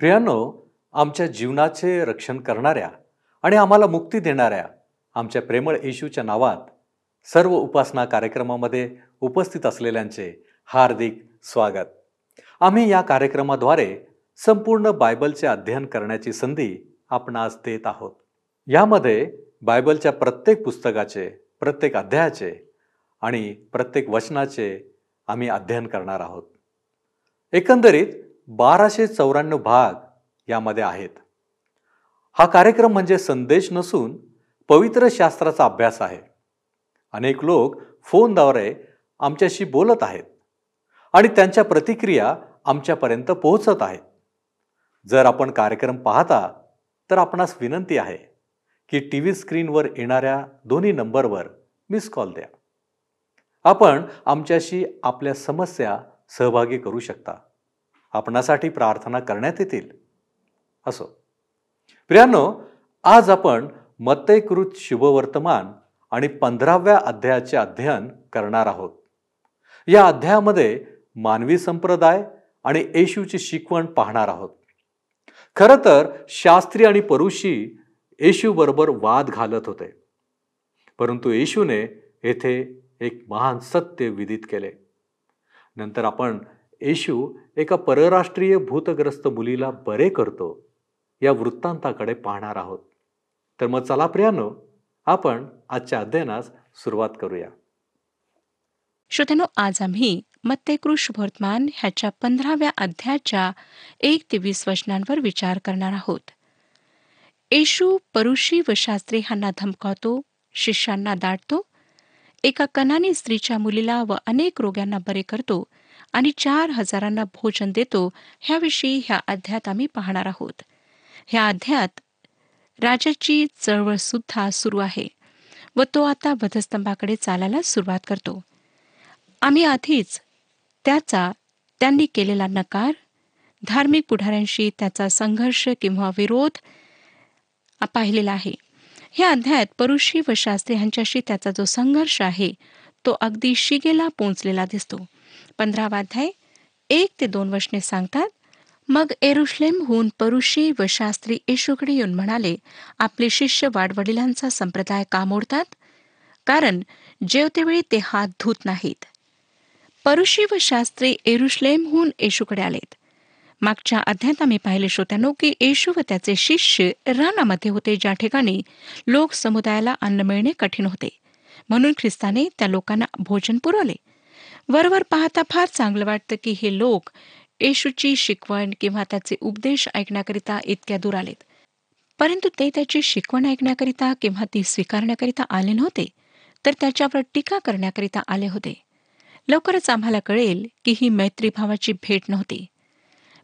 प्रियांनो आमच्या जीवनाचे रक्षण करणाऱ्या आणि आम्हाला मुक्ती देणाऱ्या आमच्या प्रेमळ येशूच्या नावात सर्व उपासना कार्यक्रमामध्ये उपस्थित असलेल्यांचे हार्दिक स्वागत. आम्ही या कार्यक्रमाद्वारे संपूर्ण बायबलचे अध्ययन करण्याची संधी आपणास देत आहोत. यामध्ये बायबलच्या प्रत्येक पुस्तकाचे प्रत्येक अध्यायाचे आणि प्रत्येक वचनाचे आम्ही अध्ययन करणार आहोत. एकंदरीत बाराशे चौऱ्याण्णव भाग यामध्ये आहेत. हा कार्यक्रम म्हणजे संदेश नसून पवित्र शास्त्राचा अभ्यास आहे. अनेक लोक फोनद्वारे आमच्याशी बोलत आहेत आणि त्यांच्या प्रतिक्रिया आमच्यापर्यंत पोहोचत आहेत. जर आपण कार्यक्रम पाहता तर आपणास विनंती आहे की टी व्ही स्क्रीनवर येणाऱ्या दोन्ही नंबरवर मिस कॉल द्या. आपण आमच्याशी आपल्या समस्या सहभागी करू शकता. आपणासाठी प्रार्थना करण्यात येतील. असो. प्रियांनो आज आपण मत्तयकृत शुभवर्तमान आणि पंधराव्या अध्यायाचे अध्ययन करणार आहोत. या अध्यायामध्ये मानवी संप्रदाय आणि येशूची शिकवण पाहणार आहोत. खरं तर शास्त्री आणि परुषी येशूबरोबर वाद घालत होते. परंतु येशूने येथे एक महान सत्य विदित केले. नंतर आपण येशू एका परराष्ट्रीय भूतग्रस्त मुलीला बरे करतो या वृत्तांताकडे पाहणार आहोत. तर मग चला प्रियानो आपण आजच्या अध्ययनास सुरुवात करूया. श्रोत्यानो आज आम्ही मत्तेकृष वर्तमान ह्याच्या पंधराव्या अध्यायाच्या एक ते वीस वचनांवर विचार करणार आहोत. येशू परुषी व शास्त्री ह्यांना धमकावतो शिष्यांना दाटतो एका कनानी स्त्रीच्या मुलीला व अनेक रोग्यांना बरे करतो आणि चार हजारांना भोजन देतो ह्याविषयी ह्या अध्यायात आम्ही पाहणार आहोत. ह्या अध्यायात राजाची चळवळ सुद्धा सुरू आहे व तो आता वधस्तंभाकडे चालायला सुरुवात करतो. आम्ही आधीच त्याचा त्यांनी केलेला नकार धार्मिक पुढाऱ्यांशी त्याचा संघर्ष किंवा विरोध पाहिलेला आहे. ह्या अध्यायात परुषी व शास्त्री यांच्याशी त्याचा जो संघर्ष आहे तो अगदी शिगेला पोचलेला दिसतो. पंधरावा अध्याय एक ते दोन वशने सांगतात मग एरुश्लेमहून परुषी व शास्त्री येशूकडे येऊन म्हणाले आपले शिष्य वाडवडिलांचा संप्रदाय का मोडतात? कारण जेवतेवेळी ते हात धुत नाहीत. परुषी व शास्त्री एरुश्लेमहून येशूकडे आलेत. मागच्या अध्यात आम्ही पाहिले श्रोत्यानो की येशू व त्याचे शिष्य रानामध्ये होते ज्या ठिकाणी लोक समुदायाला अन्न मिळणे कठीण होते. म्हणून ख्रिस्ताने त्या लोकांना भोजन पुरवले. वरवर पाहता फार चांगलं वाटतं की हे लोक येशूची शिकवण किंवा त्याचे उपदेश ऐकण्याकरिता इतक्या दूर आलेत. परंतु ते त्याची शिकवण ऐकण्याकरिता किंवा ती स्वीकारण्याकरिता आले नव्हते तर त्याच्यावर टीका करण्याकरिता आले होते. लवकरच आम्हाला कळेल की ही मैत्रीभावाची भेट नव्हती.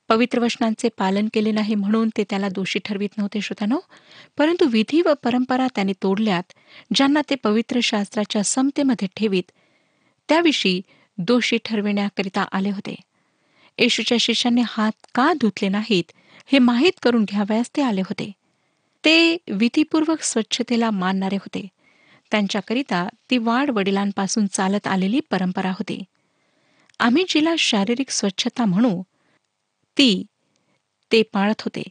पवित्र वचनांचे पालन केले नाही म्हणून ते त्याला दोषी ठरवित नव्हते श्रोतानो परंतु विधी व परंपरा त्यांनी तोडल्यात ज्यांना ते पवित्र शास्त्राच्या समतेमध्ये ठेवीत त्याविषयी दोषी ठरविण्याकरिता आले होते. येशूच्या शिष्यांनी हात का धुतले नाहीत हे माहीत करून घ्यावयास ते आले होते. ते विधीपूर्वक स्वच्छतेला मानणारे होते. त्यांच्याकरिता ती वाढ वडिलांपासून चालत आलेली परंपरा होती. आम्ही जिला शारीरिक स्वच्छता म्हणू ती ते पाळत होते.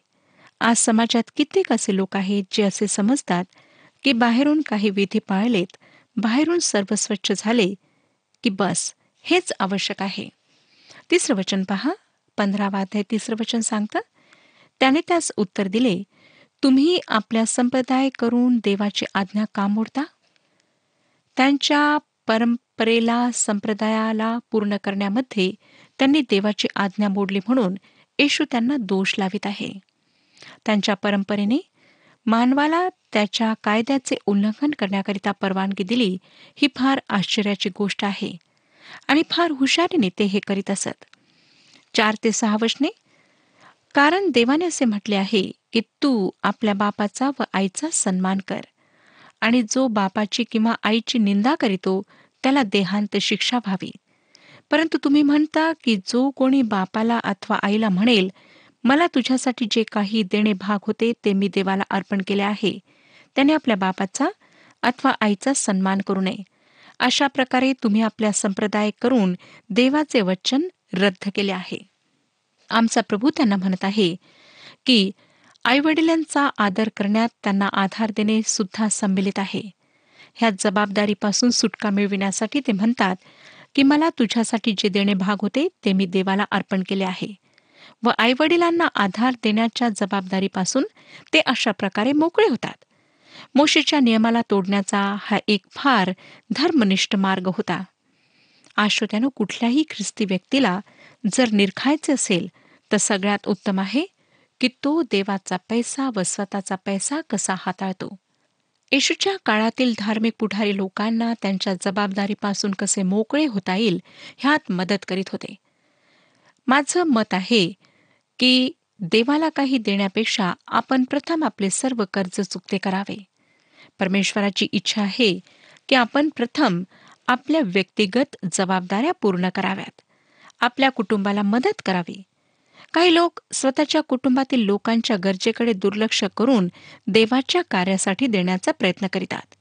आज समाजात कित्येक असे लोक आहेत जे असे समजतात की बाहेरून काही विधी पाळलेत बाहेरून सर्व स्वच्छ झाले की बस हेच आवश्यक आहे. तिसरं वचन पहा. पंधरावा अध्याय तिसरं वचन सांगतं त्याने त्यास उत्तर दिले तुम्ही आपल्या संप्रदाय करून देवाची आज्ञा का मोडता? त्यांच्या परंपरेला संप्रदायाला पूर्ण करण्यामध्ये त्यांनी देवाची आज्ञा मोडली म्हणून येशू त्यांना दोष लावित आहे. त्यांच्या परंपरेने मानवाला त्याच्या कायद्याचे उल्लंघन करण्याकरिता परवानगी दिली ही फार आश्चर्याची गोष्ट आहे. आणि फार हुशारीने ते हे करीत असत. चार ते सहा वचने कारण देवाने असे म्हटले आहे की तू आपल्या बापाचा व आईचा सन्मान कर. आणि जो बापाची किंवा आईची निंदा करीतो त्याला देहांत शिक्षा व्हावी. परंतु तुम्ही म्हणता की जो कोणी बापाला अथवा आईला म्हणेल मला तुझ्यासाठी जे काही देणे भाग होते ते मी देवाला अर्पण केले आहे. त्याने आपल्या बापाचा अथवा आईचा सन्मान करू नये. अशा प्रकारे तुम्ही आपल्या संप्रदाय करून देवाचे वचन रद्द केले आहे. आमचा प्रभू त्यांना म्हणत आहे की आईवडिलांचा आदर करण्यात त्यांना आधार देणे सुद्धा संमिलित आहे. ह्या जबाबदारीपासून सुटका मिळविण्यासाठी ते म्हणतात की मला तुझ्यासाठी जे देणे भाग होते ते मी देवाला अर्पण केले आहे. व आईवडिलांना आधार देण्याच्या जबाबदारीपासून ते अशा प्रकारे मोकळे होतात. मोशेच्या नियमाला तोडण्याचा हा एक फार धर्मनिष्ठ मार्ग होता. आश्रोत्यानं कुठल्याही ख्रिस्ती व्यक्तीला जर निरखायचे असेल तर सगळ्यात उत्तम आहे की तो देवाचा पैसा व स्वतःचा पैसा कसा हाताळतो. येशूच्या काळातील धार्मिक पुढारी लोकांना त्यांच्या जबाबदारीपासून कसे मोकळे होता येईल ह्यात मदत करीत होते. माझं मत आहे की देवाला काही देण्यापेक्षा आपण प्रथम आपले सर्व कर्ज चुकते करावे. परमेश्वराची इच्छा आहे की आपण प्रथम आपल्या व्यक्तिगत जबाबदाऱ्या पूर्ण कराव्यात. आपल्या कुटुंबाला मदत करावी. काही लोक स्वतःच्या कुटुंबातील लोकांच्या गरजेकडे दुर्लक्ष करून देवाच्या कार्यासाठी देण्याचा प्रयत्न करीतात.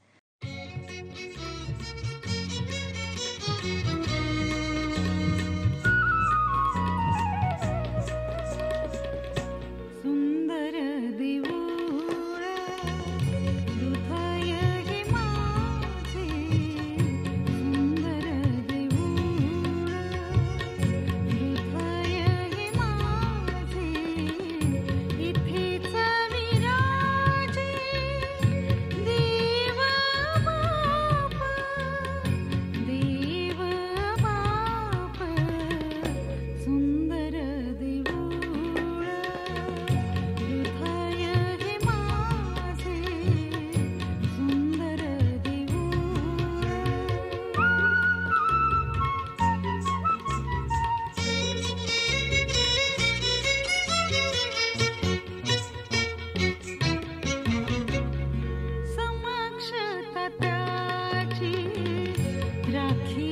राखी शुद्ध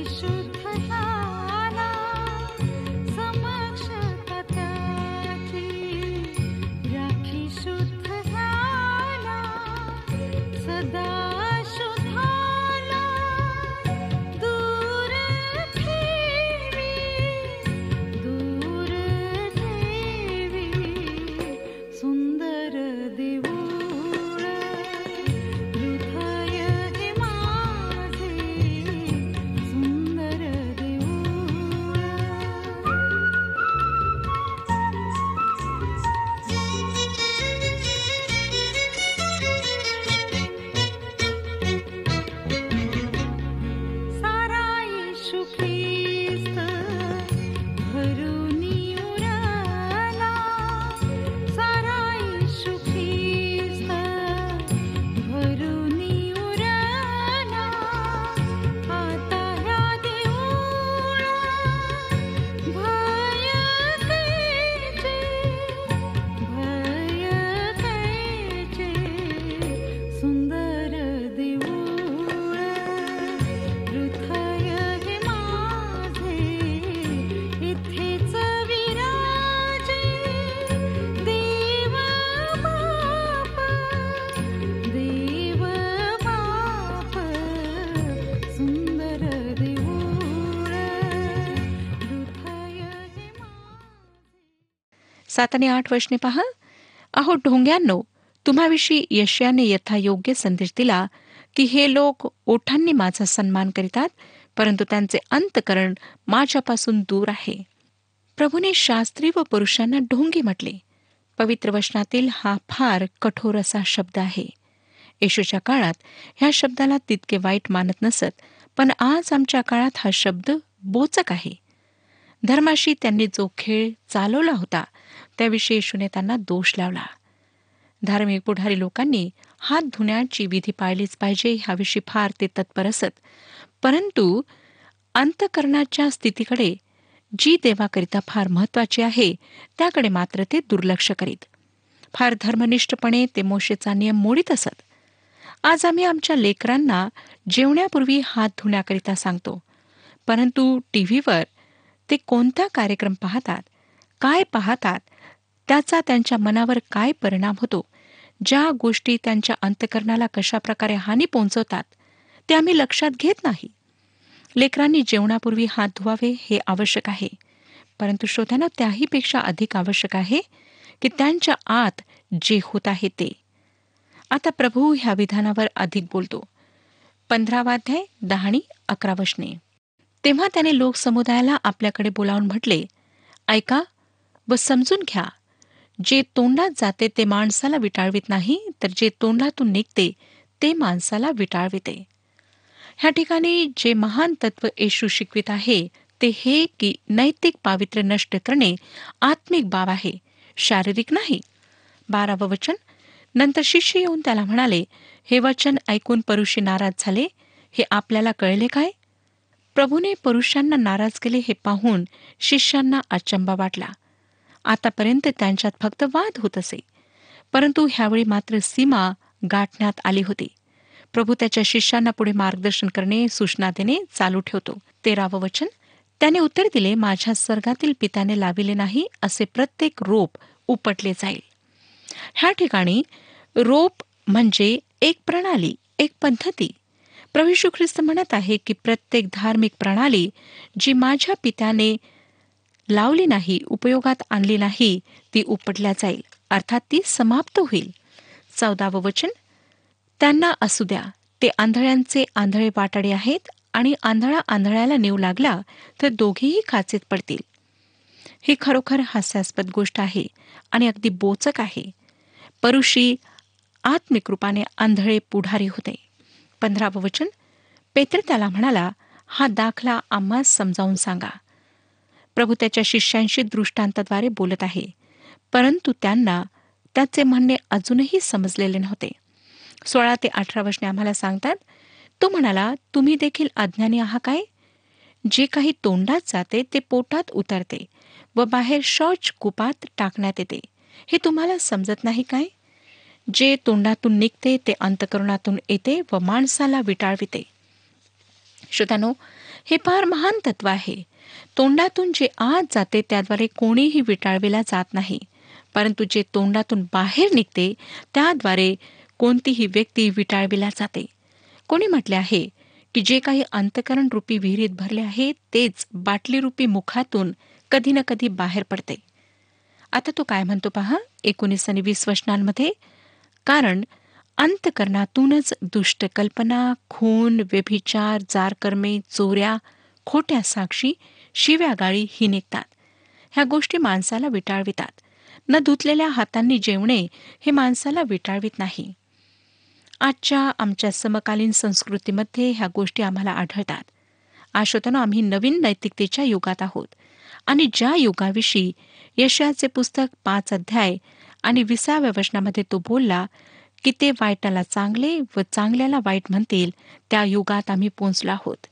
सात आणि आठ वचने पहा. अहो ढोंग्यांनो तुम्हाविषयी यशयाने यथायोग्य संदेश दिला की हे लोक ओठांनी माझा सन्मान करीतात परंतु त्यांचे अंतकरण माझ्यापासून दूर आहे. प्रभूने शास्त्री व पुरुषांना ढोंगी म्हटले. पवित्र वचनातील हा फार कठोर असा शब्द आहे. येशूच्या काळात ह्या शब्दाला तितके वाईट मानत नसत पण आज आमच्या काळात हा शब्द बोचक आहे. धर्माशी त्यांनी जो खेळ चालवला होता त्याविषयी येशूने त्यांना दोष लावला. धार्मिक पुढारी लोकांनी हात धुण्याची विधी पाळलीच पाहिजे ह्याविषयी फार ते तत्पर असत. परंतु अंतकरणाच्या स्थितीकडे जी देवाकरिता फार महत्वाची आहे त्याकडे मात्र ते दुर्लक्ष करीत. फार धर्मनिष्ठपणे ते मोशेचा नियम मोडीत असत. आज आम्ही आमच्या लेकरांना जेवण्यापूर्वी हात धुण्याकरिता सांगतो. परंतु टीव्हीवर ते कोणता कार्यक्रम पाहतात काय पाहतात त्याचा त्यांच्या मनावर काय परिणाम होतो ज्या गोष्टी त्यांच्या अंतकरणाला कशाप्रकारे हानी पोहोचवतात ते आम्ही लक्षात घेत नाही. लेकरांनी जेवणापूर्वी हात धुवावे हे आवश्यक आहे. परंतु श्रोत्यानं त्याहीपेक्षा अधिक आवश्यक आहे की त्यांच्या आत जे होत आहे ते. आता प्रभू ह्या विधानावर अधिक बोलतो. पंधरावा अध्याय अकरा वशने तेव्हा त्याने लोक समुदायाला आपल्याकडे बोलावून म्हटले ऐका व समजून घ्या. जे तोंडात जाते ते माणसाला विटाळवित नाही तर जे तोंडातून निघते ते माणसाला विटाळविते. ह्या ठिकाणी जे महान तत्व येशू शिकवित आहे ते हे की नैतिक पावित्र्य नष्ट करणे आत्मिक बाब आहे शारीरिक नाही. बारावं वचन. नंतर शिष्य येऊन त्याला म्हणाले हे वचन ऐकून परुषी नाराज झाले हे आपल्याला कळले काय? प्रभूने पुरुषांना नाराज केले हे पाहून शिष्यांना अचंबा वाटला. आतापर्यंत त्यांच्यात फक्त वाद होत असे. परंतु ह्यावेळी मात्र सीमा गाठण्यात आली होती. प्रभू त्याच्या शिष्यांना पुढे मार्गदर्शन करणे सूचना देणे चालू ठेवतो. तेरावं वचन त्याने उत्तर दिले माझ्या स्वर्गातील पित्याने लाविले नाही असे प्रत्येक रोप उपटले जाईल. ह्या ठिकाणी रोप म्हणजे एक प्रणाली एक पद्धती. प्रभू ख्रिस्त म्हणत आहे की प्रत्येक धार्मिक प्रणाली जी माझ्या पित्याने लावली नाही उपयोगात आणली नाही ती उपटल्या जाईल. अर्थात ती समाप्त होईल. चौदावं वचन. त्यांना असू द्या. ते आंधळ्यांचे आंधळे वाटाडे आहेत आणि आंधळा आंधळ्याला नेऊ लागला तर दोघेही काचेत पडतील. ही खरोखर हास्यास्पद गोष्ट आहे आणि अगदी बोचक आहे. परुषी आत्मिक रूपाने आंधळे पुढारी होते. पंधरावं वचन पेत्र त्याला म्हणाला हा दाखला आम्हा समजावून सांगा. प्रभू त्याच्या शिष्यांशी दृष्टांताद्वारे बोलत आहे परंतु त्यांना त्याचे म्हणणे अजूनही समजलेले नव्हते. सोळा ते अठरा वचने आम्हाला सांगतात तो म्हणाला तुम्ही देखील अज्ञानी आहात काय? जे काही तोंडात जाते ते पोटात उतरते व बाहेर शौच कुपात टाकण्यात येते. हे तुम्हाला समजत नाही काय? जे तोंडातून निघते ते अंतकरणातून येते व माणसाला विटाळविते. श्रोत्यानो हे फार महान तत्व आहे. तोंडातून जे आत जाते त्याद्वारे कोणीही विटाळविला जात नाही. परंतु जे तोंडातून बाहेर निघते त्याद्वारे कोणतीही व्यक्ती विटाळविला जाते. कोणी म्हटले आहे की जे काही अंतकरण रूपी विहिरीत भरले आहे तेच बाटली रूपी मुखातून कधी ना कधी बाहेर पडते. आता तो काय म्हणतो पहा? एकोणीस आणि वीस वचनांमध्ये कारण अंतकरणातूनच दुष्ट कल्पना खून व्यभिचार जारकर्मे चोऱ्या खोट्या साक्षी शिव्या गाळी ही निघतात. ह्या गोष्टी माणसाला विटाळवितात. न धुतलेल्या हातांनी जेवणे हे माणसाला विटाळवित नाही. आजच्या आमच्या समकालीन संस्कृतीमध्ये ह्या गोष्टी आम्हाला आढळतात. आशोतानं आम्ही नवीन नैतिकतेच्या युगात आहोत. आणि ज्या युगाविषयी यशाचे पुस्तक पाच अध्याय आणि विसाव्या वचनामध्ये तो बोलला की ते वाईटाला चांगले व चांगल्याला वाईट म्हणतील त्या युगात आम्ही पोचलो आहोत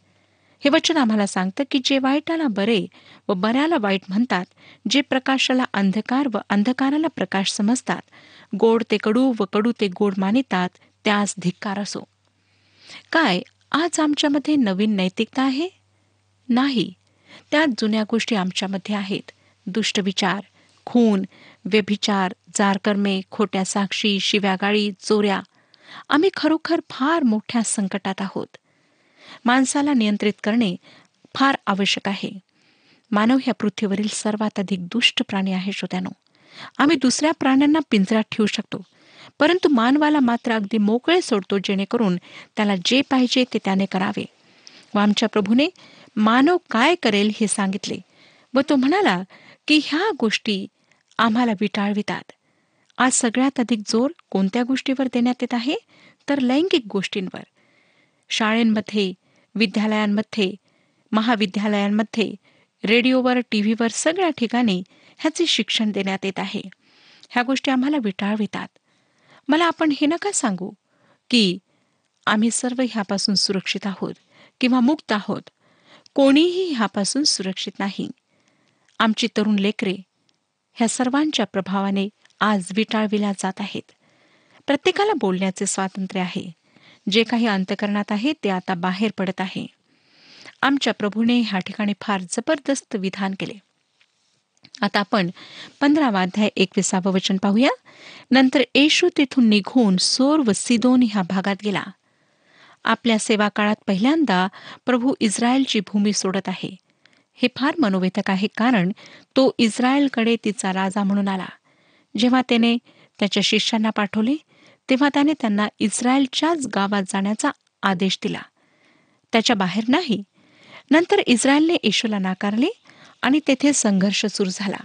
हे वचन आम्हाला सांगतं की जे वाईटाला बरे व बऱ्याला वाईट म्हणतात जे प्रकाशाला अंधकार व अंधकाराला प्रकाश समजतात गोड ते कडू व कडू ते गोड मानितात त्यास धिक्कार असो. काय आज आमच्यामध्ये नवीन नैतिकता आहे? नाही. त्यात जुन्या गोष्टी आमच्यामध्ये आहेत. दुष्ट विचार खून व्यभिचार जारकर्मे खोट्या साक्षी शिव्यागाळी चोऱ्या. आम्ही खरोखर फार मोठ्या संकटात आहोत. माणसाला नियंत्रित करणे फार आवश्यक आहे. मानव ह्या पृथ्वीवरील सर्वात अधिक दुष्ट प्राणी आहे श्रोत्यानो. आम्ही दुसऱ्या प्राण्यांना पिंजऱ्यात ठेवू शकतो परंतु मानवाला मात्र अगदी मोकळे सोडतो जेणेकरून त्याला जे पाहिजे ते त्याने करावे. व आमच्या प्रभूने मानव काय करेल हे सांगितले व तो म्हणाला की ह्या गोष्टी आम्हाला विटाळवितात. आज सगळ्यात अधिक जोर कोणत्या गोष्टीवर देण्यात येत आहे? तर लैंगिक गोष्टींवर. शाळेंमध्ये विद्यालयांमध्ये महाविद्यालयांमध्ये रेडिओवर टीव्हीवर सगळ्या ठिकाणी ह्याचे शिक्षण देण्यात येत आहे. ह्या गोष्टी आम्हाला विटाळवितात. मला आपण हे नका सांगू की आम्ही सर्व ह्यापासून सुरक्षित आहोत किंवा मुक्त आहोत. कोणीही ह्यापासून सुरक्षित नाही. आमची तरुण लेकरे ह्या सर्वांच्या प्रभावाने आज विटाळविल्या जात आहेत. प्रत्येकाला बोलण्याचे स्वातंत्र्य आहे. जे काही अंतकरणात आहे ते आता बाहेर पडत आहे. आमच्या प्रभूने ह्या ठिकाणी फार जबरदस्त विधान केले. आता आपण पंधरावा अध्याय एकविसावं वचन पाहूया. नंतर येशू तिथून निघून सोर व सिदोन ह्या भागात गेला. आपल्या सेवा काळात पहिल्यांदा प्रभू इस्रायलची भूमी सोडत आहे. हे फार मनोवेधक आहे कारण तो इस्रायलकडे तिचा राजा म्हणून आला. जेव्हा त्याने त्याच्या शिष्यांना पाठवले तेव्हा त्याने त्यांना इस्रायलच्याच गावात जाण्याचा आदेश दिला. त्याच्या बाहेर नाही नंतर इस्रायलने येशूला नाकारले आणि तेथे संघर्ष सुरू झाला.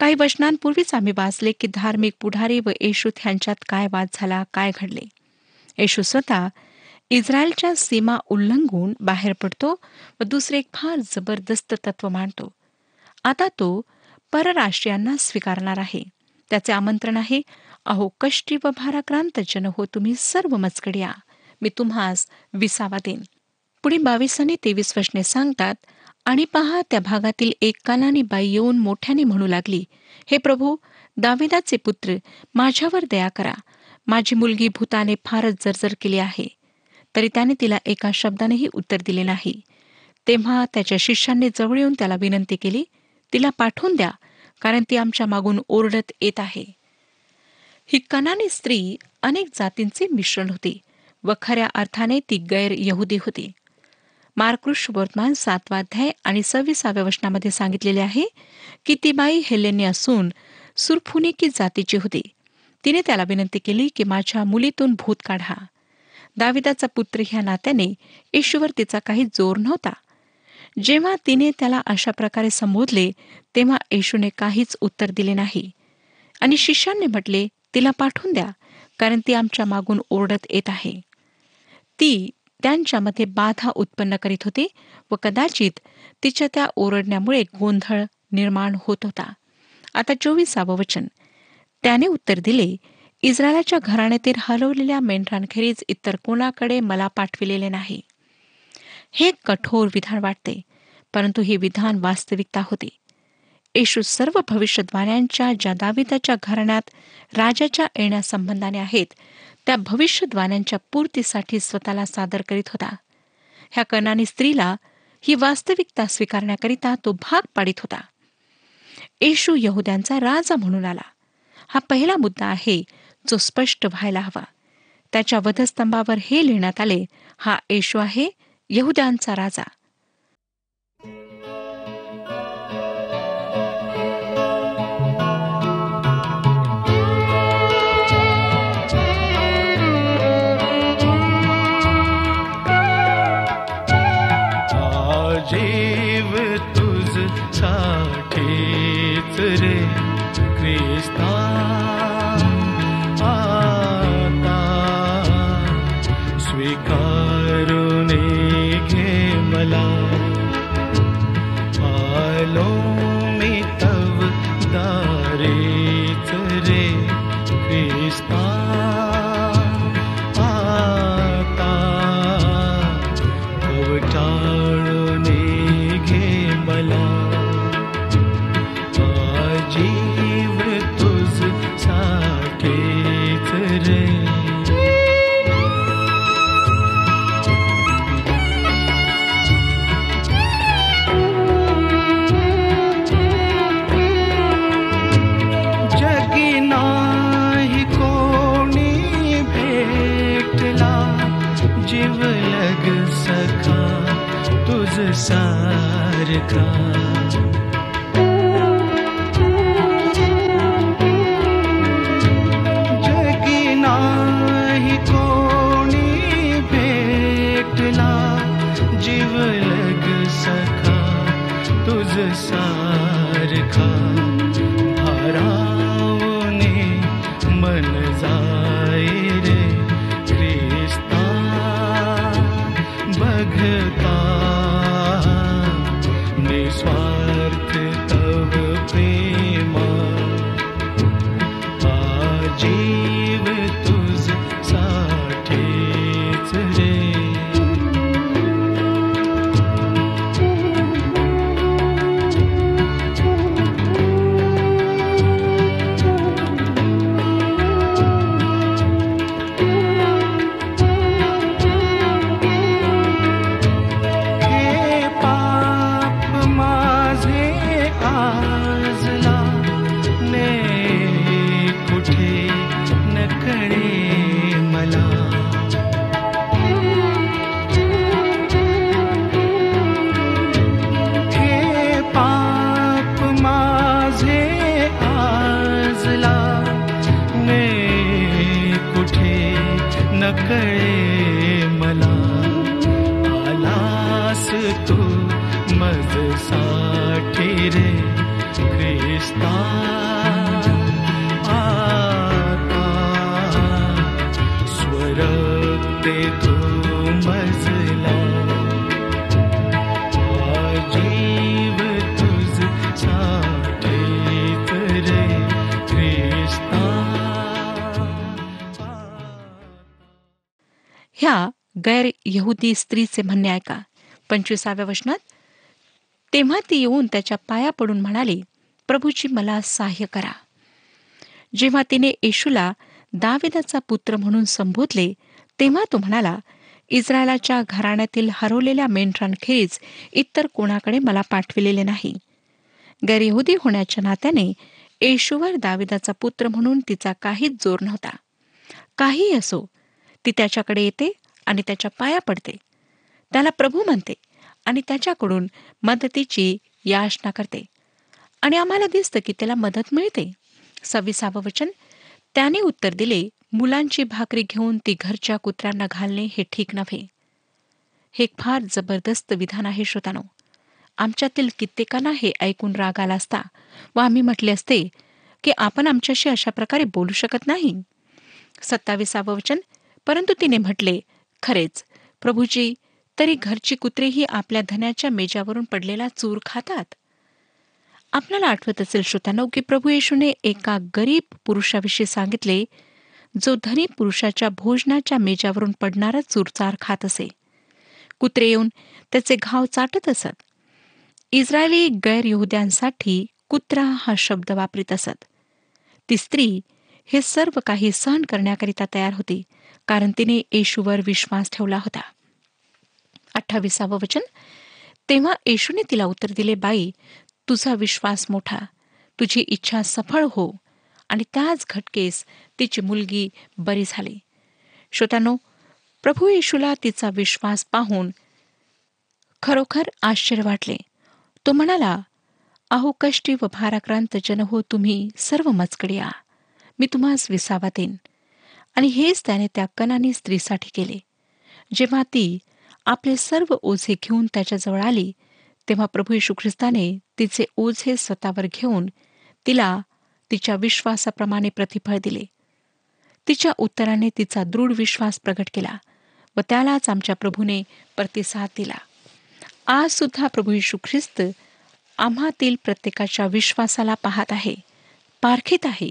काही वचनांपूर्वीच आम्ही वाचले की धार्मिक पुढारी व येशू ह्यांच्यात काय वाद झाला काय घडले. येशू स्वतः इस्रायलच्या सीमा उल्लंघून बाहेर पडतो व दुसरे एक फार जबरदस्त तत्व मांडतो. आता तो परराष्ट्रीयांना स्वीकारणार आहे. त्याचे आमंत्रण आहे अहो कष्टी व भाराक्रांत जन हो तुम्ही सर्व मजकड्या मी तुम्हास विसावा देईन. पुढे बावीस आणि तेवीस वशने सांगतात आणि पहा त्या भागातील एक कानाने बाई येऊन मोठ्याने म्हणू लागली हे प्रभू दाविदाचे पुत्र माझ्यावर दया करा. माझी मुलगी भूताने फारच जर्जर केली आहे. तरी त्याने तिला एका शब्दानेही उत्तर दिले नाही. तेव्हा त्याच्या शिष्यांनी जवळ येऊन त्याला विनंती केली तिला पाठवून द्या कारण ती आमच्या मागून ओरडत येत आहे. ही कनानी स्त्री अनेक जातींचे मिश्रण होती व खऱ्या अर्थाने ती गैर यहुदी होती. मार्कृष वर्तमान सातवाध्याय आणि सव्वीसाव्या वचनामध्ये सांगितलेले आहे की ती बाई हेलेनी असून सुरफुनिकी जातीची होती. तिने त्याला विनंती केली की माझ्या मुलीतून भूत काढा. दाविदाचा पुत्र ह्या नात्याने ईश्वर तिचा काही जोर नव्हता. जेव्हा तिने त्याला अशा प्रकारे संबोधले तेव्हा येशूने काहीच उत्तर दिले नाही. आणि शिष्यांनी म्हटले तिला पाठवून द्या कारण ती आमच्या मागून ओरडत येत आहे. ती त्यांच्यामध्ये बाधा उत्पन्न करीत होती व कदाचित तिच्या त्या ओरडण्यामुळे गोंधळ निर्माण होत होता. आता चोवीसावं वचन. त्याने उत्तर दिले इस्रायलाच्या घराण्यातील हलवलेल्या मेंढरांखेरीज इतर कोणाकडे मला पाठविलेले नाही. हे कठोर विधान वाटते परंतु हे विधान वास्तविकता होते. येशू सर्व भविष्यद्वाण्यांच्या ज्या दाविदाच्या घराण्यात राजाच्या येण्यासंबंधाने आहेत त्या भविष्यद्वाण्यांच्या पूर्तीसाठी स्वतःला सादर करीत होता. ह्या कर्णानी स्त्रीला ही वास्तविकता स्वीकारण्याकरिता तो भाग पाडित होता. येशू यहुद्यांचा राजा म्हणून आला. हा पहिला मुद्दा आहे जो स्पष्ट व्हायला हवा. त्याच्या वधस्तंभावर हे लिहिण्यात आले हा येशू आहे यहुद्यांचा राजा. dia. बघता निस्वार्थ कळे मला आलास तू मजसाठी रे ख्रिस्ता गैर यहुदी स्त्रीचे म्हणणे ऐका. पंचवीसाव्या वचनात तेव्हा ती येऊन त्याच्या पाया पडून म्हणाली प्रभूजी मला सहाय्य करा. जेव्हा तिने येशूला दाविदाचा पुत्र म्हणून संबोधले तेव्हा तो म्हणाला इस्रायलाच्या घराण्यातील हरवलेल्या मेंढरांखेरीज इतर कोणाकडे मला पाठविलेले नाही. गैरयहुदी होण्याच्या नात्याने येशूवर दाविदाचा पुत्र म्हणून तिचा काहीच जोर नव्हता. काहीही असो ती त्याच्याकडे येते आणि त्याच्या पाया पडते. त्याला प्रभू म्हणते आणि त्याच्याकडून मदतीची याचना करते. आणि आम्हाला दिसतं की त्याला मदत मिळते. सव्वीसावं वचन. त्याने उत्तर दिले मुलांची भाकरी घेऊन ती घरच्या कुत्र्यांना घालणे हे ठीक नव्हे. हे फार जबरदस्त विधान आहे श्रोतानो. आमच्यातील कित्येकांना हे ऐकून राग आला असता व आम्ही म्हटले असते की आपण आमच्याशी अशा प्रकारे बोलू शकत नाही. सत्तावीसावं वचन. परंतु तिने म्हटले खरेच. प्रभूजी तरी घरची कुत्रेही आपल्या धन्याच्या मेजावरून पडलेला चूर खातात? आपल्याला आठवत असेल श्रोत्यानो की प्रभू येशूने एका गरीब पुरुषाविषयी सांगितले जो धनी पुरुषाच्या भोजनाच्या मेजावरून पडणारा चूरचार खात असे. कुत्रे येऊन त्याचे घाव चाटत असत. इस्रायली गैरयहुद्यांसाठी कुत्रा हा शब्द वापरीत असत. ती स्त्री हे सर्व काही सहन करण्याकरिता तयार होती. कारण तिने येशूवर विश्वास ठेवला होता. अठ्ठावीसावं वचन. तेव्हा येशूने तिला उत्तर दिले बाई तुझा विश्वास मोठा. तुझी इच्छा सफळ हो. आणि त्याच घटकेस तिची मुलगी बरी झाली. श्रोत्यानो प्रभू येशूला तिचा विश्वास पाहून खरोखर आश्चर्य वाटले. तो म्हणाला अहो कष्टी व भाराक्रांत जन हो तुम्ही सर्व मजकडे या मी तुम्हास विसावा देईन. आणि हेच त्याने त्या कनानी स्त्रीसाठी केले. जेव्हा ती आपले सर्व ओझे घेऊन त्याच्याजवळ आली तेव्हा प्रभू येशू ख्रिस्ताने तिचे ओझे स्वतःवर घेऊन तिला तिच्या विश्वासाप्रमाणे प्रतिफळ दिले. तिच्या उत्तराने तिचा दृढ विश्वास प्रकट केला व त्यालाच आमच्या प्रभूने प्रतिसाद दिला. आज सुद्धा प्रभू येशू ख्रिस्त आम्हातील प्रत्येकाच्या विश्वासाला पाहत आहे पारखीत आहे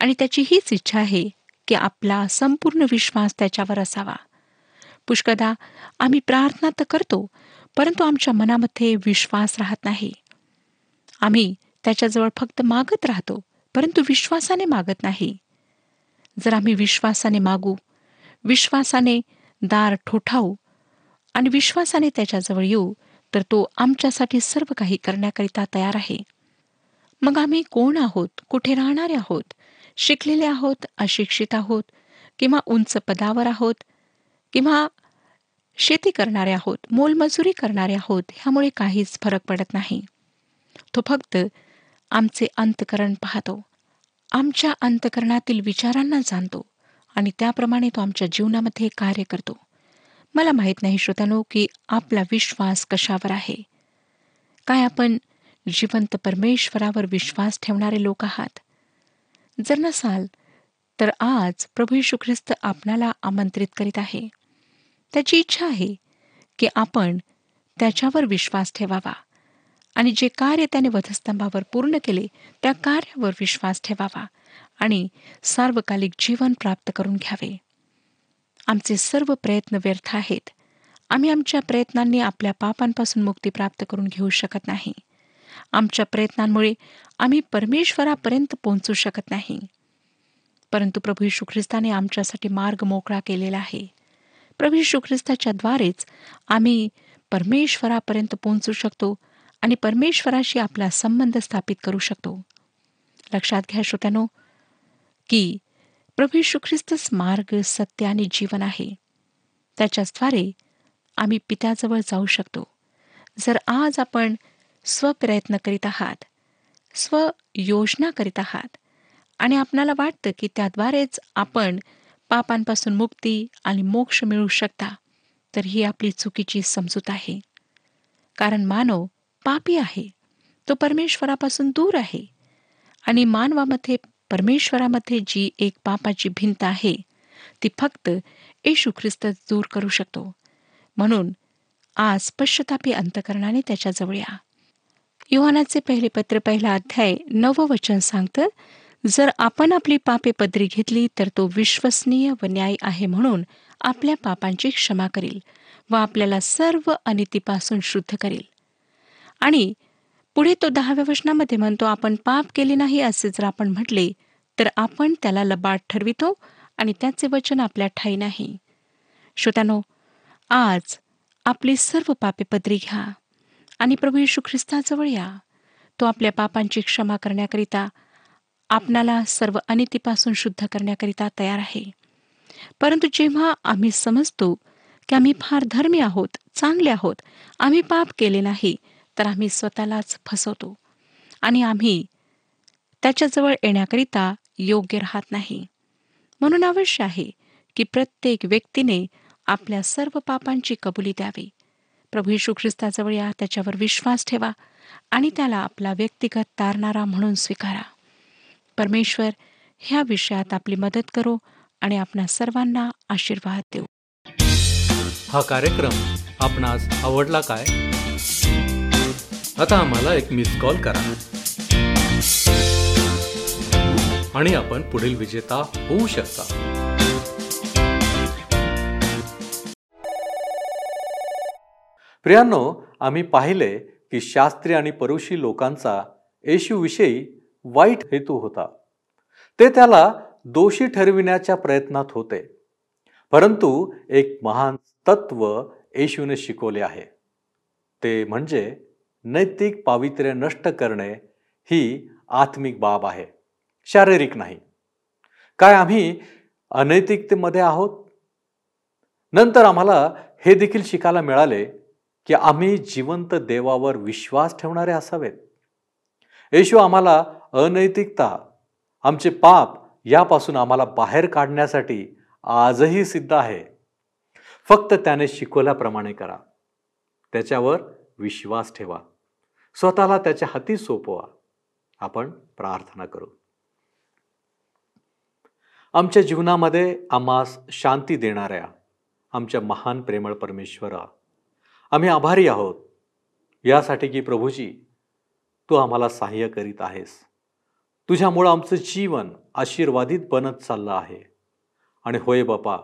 आणि त्याची हीच इच्छा आहे की आपला संपूर्ण विश्वास त्याच्यावर असावा. पुष्कदा आम्ही प्रार्थना तर करतो परंतु आमच्या मनामध्ये विश्वास राहत नाही. आम्ही त्याच्याजवळ फक्त मागत राहतो परंतु विश्वासाने मागत नाही. जर आम्ही विश्वासाने मागू विश्वासाने दार ठोठावू आणि विश्वासाने त्याच्याजवळ येऊ तर तो आमच्यासाठी सर्व काही करण्याकरिता तयार आहे. मग आम्ही कोण आहोत? कुठे राहणारे आहोत? शिकलेले आहोत अशिक्षित आहोत किंवा उंच पदावर आहोत किंवा शेती करणारे आहोत मोलमजुरी करणारे आहोत ह्यामुळे काहीच फरक पडत नाही. तो फक्त आमचे अंतकरण पाहतो. आमच्या अंतकरणातील विचारांना जाणतो आणि त्याप्रमाणे तो आमच्या जीवनामध्ये कार्य करतो. मला माहीत नाही श्रोत्यानो की आपला विश्वास कशावर आहे? काय आपण जिवंत परमेश्वरावर विश्वास ठेवणारे लोक आहात? जर नसाल तर आज प्रभू यशू ख्रिस्त आपणाला आमंत्रित करीत आहे. त्याची इच्छा आहे की आपण त्याच्यावर विश्वास ठेवावा आणि जे कार्य त्याने वधस्तंभावर पूर्ण केले त्या कार्यावर विश्वास ठेवावा आणि सार्वकालिक जीवन प्राप्त करून घ्यावे. आमचे सर्व प्रयत्न व्यर्थ आहेत. आम्ही आमच्या प्रयत्नांनी आपल्या पापांपासून मुक्ती प्राप्त करून घेऊ शकत नाही. आमच्या प्रयत्नांमुळे आम्ही परमेश्वरापर्यंत पोहोचू शकत नाही. परंतु प्रभू यशू ख्रिस्ताने आमच्यासाठी मार्ग मोकळा केलेला आहे. प्रभू यशू ख्रिस्ताच्या द्वारेच आम्ही परमेश्वरापर्यंत पोहोचू शकतो आणि परमेश्वराशी आपला संबंध स्थापित करू शकतो. लक्षात घ्या श्रोत्यानो की प्रभू यशू ख्रिस्तच मार्ग सत्य आणि जीवन आहे. त्याच्याद्वारे आम्ही पित्याजवळ जाऊ शकतो. जर आज आपण स्वप्रयत्न करीत आहात. स्वयोजना करीत आहात. आणि आपणाला वाटतं की त्याद्वारेच आपण पापांपासून मुक्ती आणि मोक्ष मिळू शकता. तर ही आपली चुकीची समजूत आहे. कारण मानव पापी आहे. तो परमेश्वरापासून दूर आहे. आणि मानवामध्ये परमेश्वरामध्ये जी एक पापाची भिंत आहे ती फक्त येशू ख्रिस्त दूर करू शकतो. म्हणून आज पश्चतापी अंतकरणाने त्याच्याजवळ या. युहानाचे पहिले पत्र पहिला अध्याय नवं वचन सांगतं जर आपण आपली पापे पदरी घेतली तर तो विश्वसनीय व न्याय आहे म्हणून आपल्या पापांची क्षमा करील व आपल्याला सर्व अनितीपासून शुद्ध करील. आणि पुढे तो दहाव्या वचनामध्ये म्हणतो आपण पाप केले नाही असे जर आपण म्हटले तर आपण त्याला लबाड ठरवितो आणि त्याचे वचन आपल्या ठाई नाही. श्रोत्यानो आज आपली सर्व पापे पदरी घ्या. आणि प्रभू येशू ख्रिस्ताजवळ या. तो आपल्या पापांची क्षमा करण्याकरिता आपणाला सर्व अनितीपासून शुद्ध करण्याकरिता तयार आहे. परंतु जेव्हा आम्ही समजतो की आम्ही फार धर्मी आहोत चांगले आहोत आम्ही पाप केले नाही तर आम्ही स्वतःलाच फसवतो. आणि आम्ही त्याच्याजवळ येण्याकरिता योग्य राहत नाही. म्हणून अवश्य आहे की प्रत्येक व्यक्तीने आपल्या सर्व पापांची कबुली द्यावी. प्रभू येशू ख्रिस्ताजवळ या त्याच्यावर विश्वास ठेवा आणि त्याला आपला व्यक्तिगत तारणारा म्हणून स्वीकारा. परमेश्वर ह्या विषयात आपली मदत करो आणि आपणा सर्वांना आशीर्वाद देऊ. हा कार्यक्रम आपणास आवडला काय? आता आम्हाला एक मिस कॉल करा. आणि आपण पुढील विजेता होऊ शकता. प्रियांनो आम्ही पाहिले की शास्त्री आणि परुषी लोकांचा येशूविषयी वाईट हेतू होता. ते त्याला दोषी ठरविण्याच्या प्रयत्नात होते. परंतु एक महान तत्व येशूने शिकवले आहे. ते म्हणजे नैतिक पावित्र्य नष्ट करणे ही आत्मिक बाब आहे. शारीरिक नाही. काय आम्ही अनैतिकतेमध्ये आहोत? नंतर आम्हाला हे देखील शिकायला मिळाले की आम्ही जिवंत देवावर विश्वास ठेवणारे असावेत. येशू आम्हाला अनैतिकता आमचे पाप यापासून आम्हाला बाहेर काढण्यासाठी आजही सिद्ध आहे. फक्त त्याने शिकवल्याप्रमाणे करा. त्याच्यावर विश्वास ठेवा. स्वतःला त्याच्या हाती सोपवा. आपण प्रार्थना करू. आमच्या जीवनामध्ये आम्हास शांती देणाऱ्या आमच्या महान प्रेमळ परमेश्वरा आम्ही आभारी आहोत. यासाठी की प्रभूजी तू आम्हाला सहाय्य करीत आहेस. तुझ्यामुळं आमचं जीवन आशीर्वादित बनत चाललं आहे. आणि होय बापा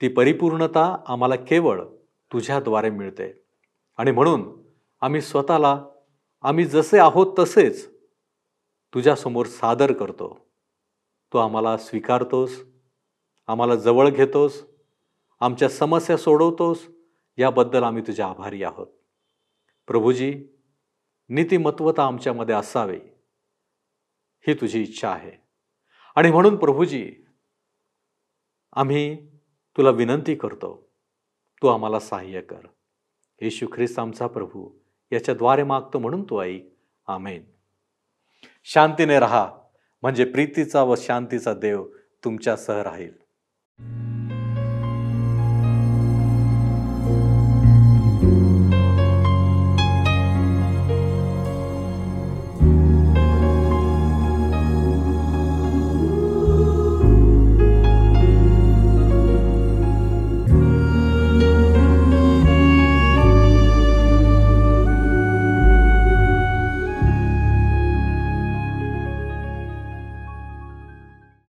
ती परिपूर्णता आम्हाला केवळ तुझ्याद्वारे मिळते. आणि म्हणून आम्ही स्वतःला आम्ही जसे आहोत तसेच तुझ्यासमोर सादर करतो. तू आम्हाला स्वीकारतोस आम्हाला जवळ घेतोस आमच्या समस्या सोडवतोस याबद्दल आम्ही तुझे आभारी आहोत. प्रभूजी नीतिमत्वता आमच्यामध्ये असावे ही तुझी इच्छा आहे. आणि म्हणून प्रभूजी आम्ही तुला विनंती करतो तू आम्हाला सहाय्य कर. येशू ख्रिस्त आमचा प्रभू याच्याद्वारे मागतो म्हणून तू ऐक आमेन. शांतीने राहा म्हणजे प्रीतीचा व शांतीचा देव तुमच्यासह राहील.